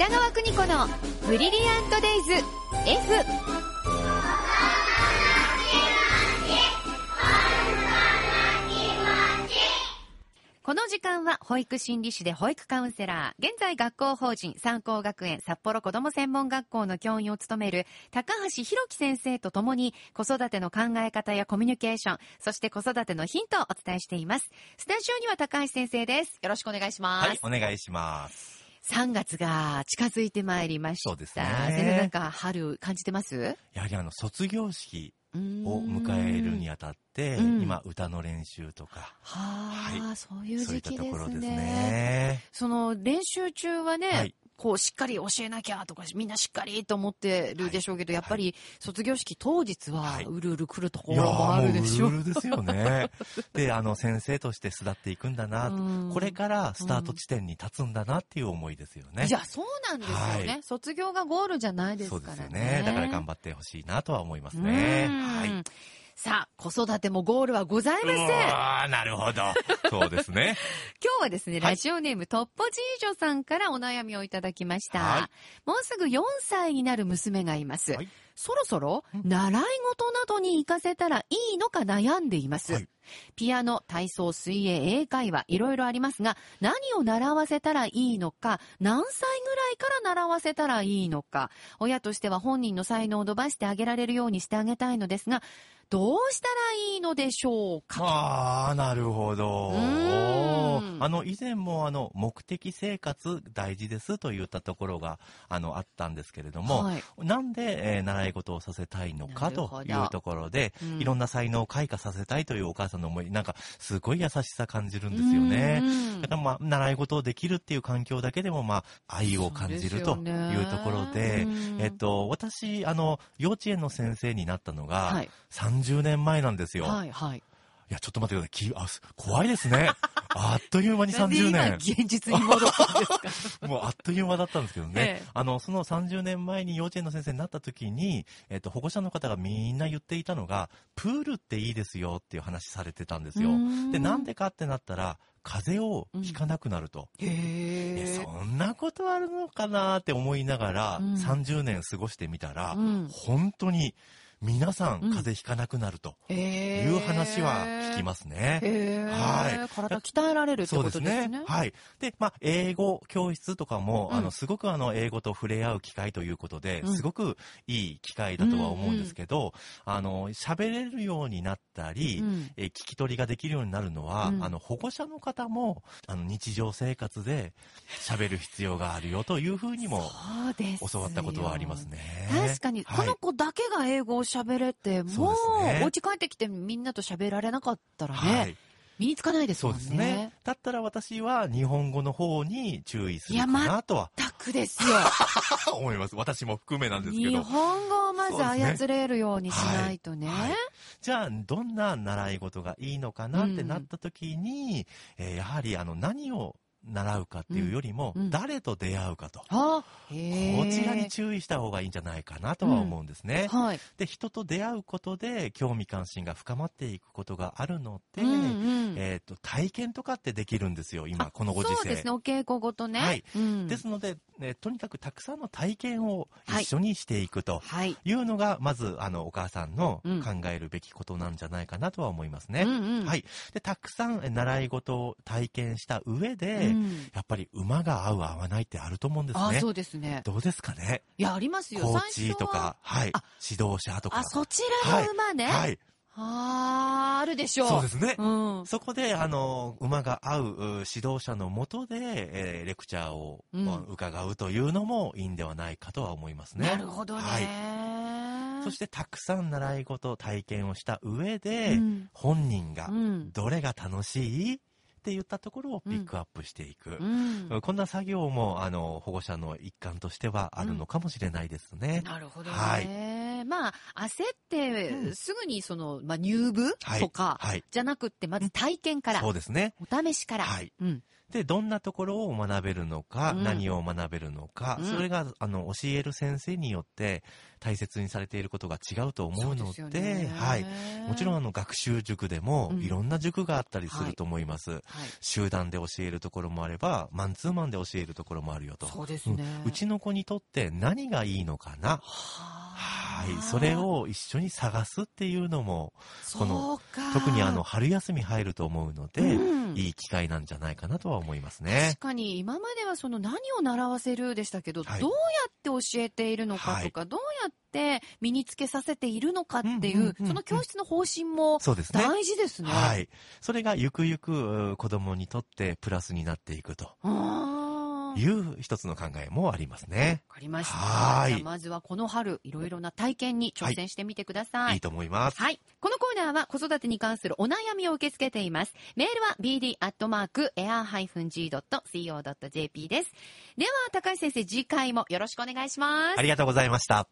北川邦子のブリリアントデイズ F この時間は保育心理士で保育カウンセラー、現在学校法人三高学園札幌子ども専門学校の教員を務める高橋弘樹先生とともに子育ての考え方やコミュニケーション、そして子育てのヒントをお伝えしています。スタジオには高橋先生です。よろしくお願いします。はい、お願いします。3月が近づいてまいりました。そうですね。先生なんか春感じてます？やはりあの、卒業式をを迎えるにあたって、うん。今、歌の練習とか、はあ、はい。そういうそういった時期ですところですね。ね。その練習中はね、はいこうしっかり教えなきゃとか、みんなしっかりと思ってるでしょうけど、やっぱり卒業式当日ははいうるうる来るところもあるでしょう、うるうるですよね。で、あの、先生として巣立っていくんだな、うんこれからスタート地点に立つんだなっていう思いですよね。いや、そうなんですよね、はい卒業がゴールじゃないですそうからね。ですよね。だから頑っ張ってほしいなとは思いますね。はい。さあ、子育てもゴールはございません。うわーなるほど。そうですね。今日はですね、はいラジオネームトッポジージョさんからお悩みをいただきました。はいもうすぐ4歳になる娘がいます。はいそろそろうん習い事などに行かせたらいいのか悩んでいます。ピアノ、体操、水泳、英会話、いろいろありますが、何を習わせたらいいのか、何歳ぐらいから習わせたらいいのか、親としては本人の才能を伸ばしてあげられるようにしてあげたいのですが、どうしたらいいのでしょうか？ああ、なるほど。あの、以前も、あの、目的生活大事ですと言ったところが、あの、あったんですけれども、はい。なんで、えー習い事をさせたいのかというところで、うん。いろんな才能を開花させたいというお母さんの思い、なんか、すごい優しさ感じるんですよね。うん。だからまあ、習い事をできるっていう環境だけでも、まあ、愛を感じるというところで、うん。えっと、私、あの、幼稚園の先生になったのが、はい。30年前なんですよ。はい、はい。いや、ちょっと待ってくださいき。あ、す怖いですね。あっという間になんで30今年。現実に戻ったんですか？もうあっという間だったんですけどね。ええあの、その30年前に幼稚園の先生になった時に、えっと、保護者の方がみんな言っていたのが、プールっていいですよっていう話されてたんですよ。で、なんでかってなったら、風邪をひかなくなると。へええ。そんなことあるのかなって思いながら、うん30年過ごしてみたら、うん本当に皆さんうん。風邪ひかなくなるという話は聞きますね。はい。体鍛えられるってそうですことですね。ね。はい。で、まあ、英語教室とかも、うん。あの、すごくあの、英語と触れ合う機会ということで、うん。すごくいい機会だとは思うんですけど、あの、喋れるようになったり、うん。えー聞き取りができるようになるのは、うん。あの、保護者の方も、あの、日常生活で喋る必要があるよというふうにも教わったことはありますね。確かに、はい。この子だけが英語を喋れて、そうもう、お家帰ってきてみんなと喋られなかったらね、はい。身につかないですそもね。うんですね。だったら私は日本語の方に注意するかなとは全くですよ。思います。私も含めなんですけ日ど。本語をまず操れるようにしないとね。はいじゃあ、どんな習い事がいいのかなってなった時に、えーやはりあの何を習うかっていうよりも、うんうん誰と出会うかと。こちらに注意した方がいいんじゃないかなとは思うんですね。はい。で、人と出会うことで興味関心が深まっていくことがあるので、うんうんえっ、と、体験とかってできるんですよ、今、このご時世。そうですね、お稽古ごとね。はいうんですので、ね、とにかくたくさんの体験をはい一緒にしていくと。はい。いうのが、まず、あの、お母さんのうん考えるべきことなんじゃないかなとは思いますね。うんうんはい。で、たくさんえ習い事を体験した上で、うんやっぱり馬が合う合わないってあると思うんですあ、ね。そうですね。どうですかね？いや、ありますよ。コーチとか、はいあ。指導者とか。あ、そちらの馬ね。はい。あーあるでしょう。そうですね。うん。そこで、あの、馬が合うう指導者のもとで、えーレクチャーを、うんまあ伺うというのもいいんではないかとは思いますね。なるほどね。はい。そして、たくさん習い事、体験をした上で、うん本人がうん。どれが楽しいって言ったところをピックアップしていく。うん。こんな作業も、あの、保護者の一環としてはあるのかもしれないですね。なるほどね。はいまあ、焦って、うんすぐにその、まあ、入部はいとか、はいじゃなくって、まず体験から、そうですね。お試しから。はいうん。で、どんなところを学べるのか、うん。何を学べるのか、うん。それが、あの、教える先生によって大切にされていることが違うと思うので、でね。はい。もちろん、あの、学習塾でもう、ん。いろんな塾があったりすると思います。はい、集団で教えるところもあれば、マンツーマンで教えるところもあるよと。そうですね。うん。うちの子にとって何がいいのかな？ははい。それ、を一緒に探すっていうのも、この特にあの、春休み入ると思うので、うんいい機会なんじゃないかなとは思いますね確。かに今まではその何を習わせるでしたけど、はいどうやって教えているのかとか、どうやって身につけさせているのかっていう、その教室の方針もそうですね。大事ですね。はい。それがゆくゆくう子供にとってプラスになっていくという一つの考えもありますね。わかりました。はーいじゃあまずはこの春、いろいろな体験に挑戦してみてください。いいと思います。はい。このコーナーは子育てに関するお悩みを受け付けています。メールは bd.air-g.co.jp です。では、高橋先生、次回もよろしくお願いしますあ。りがとうございました。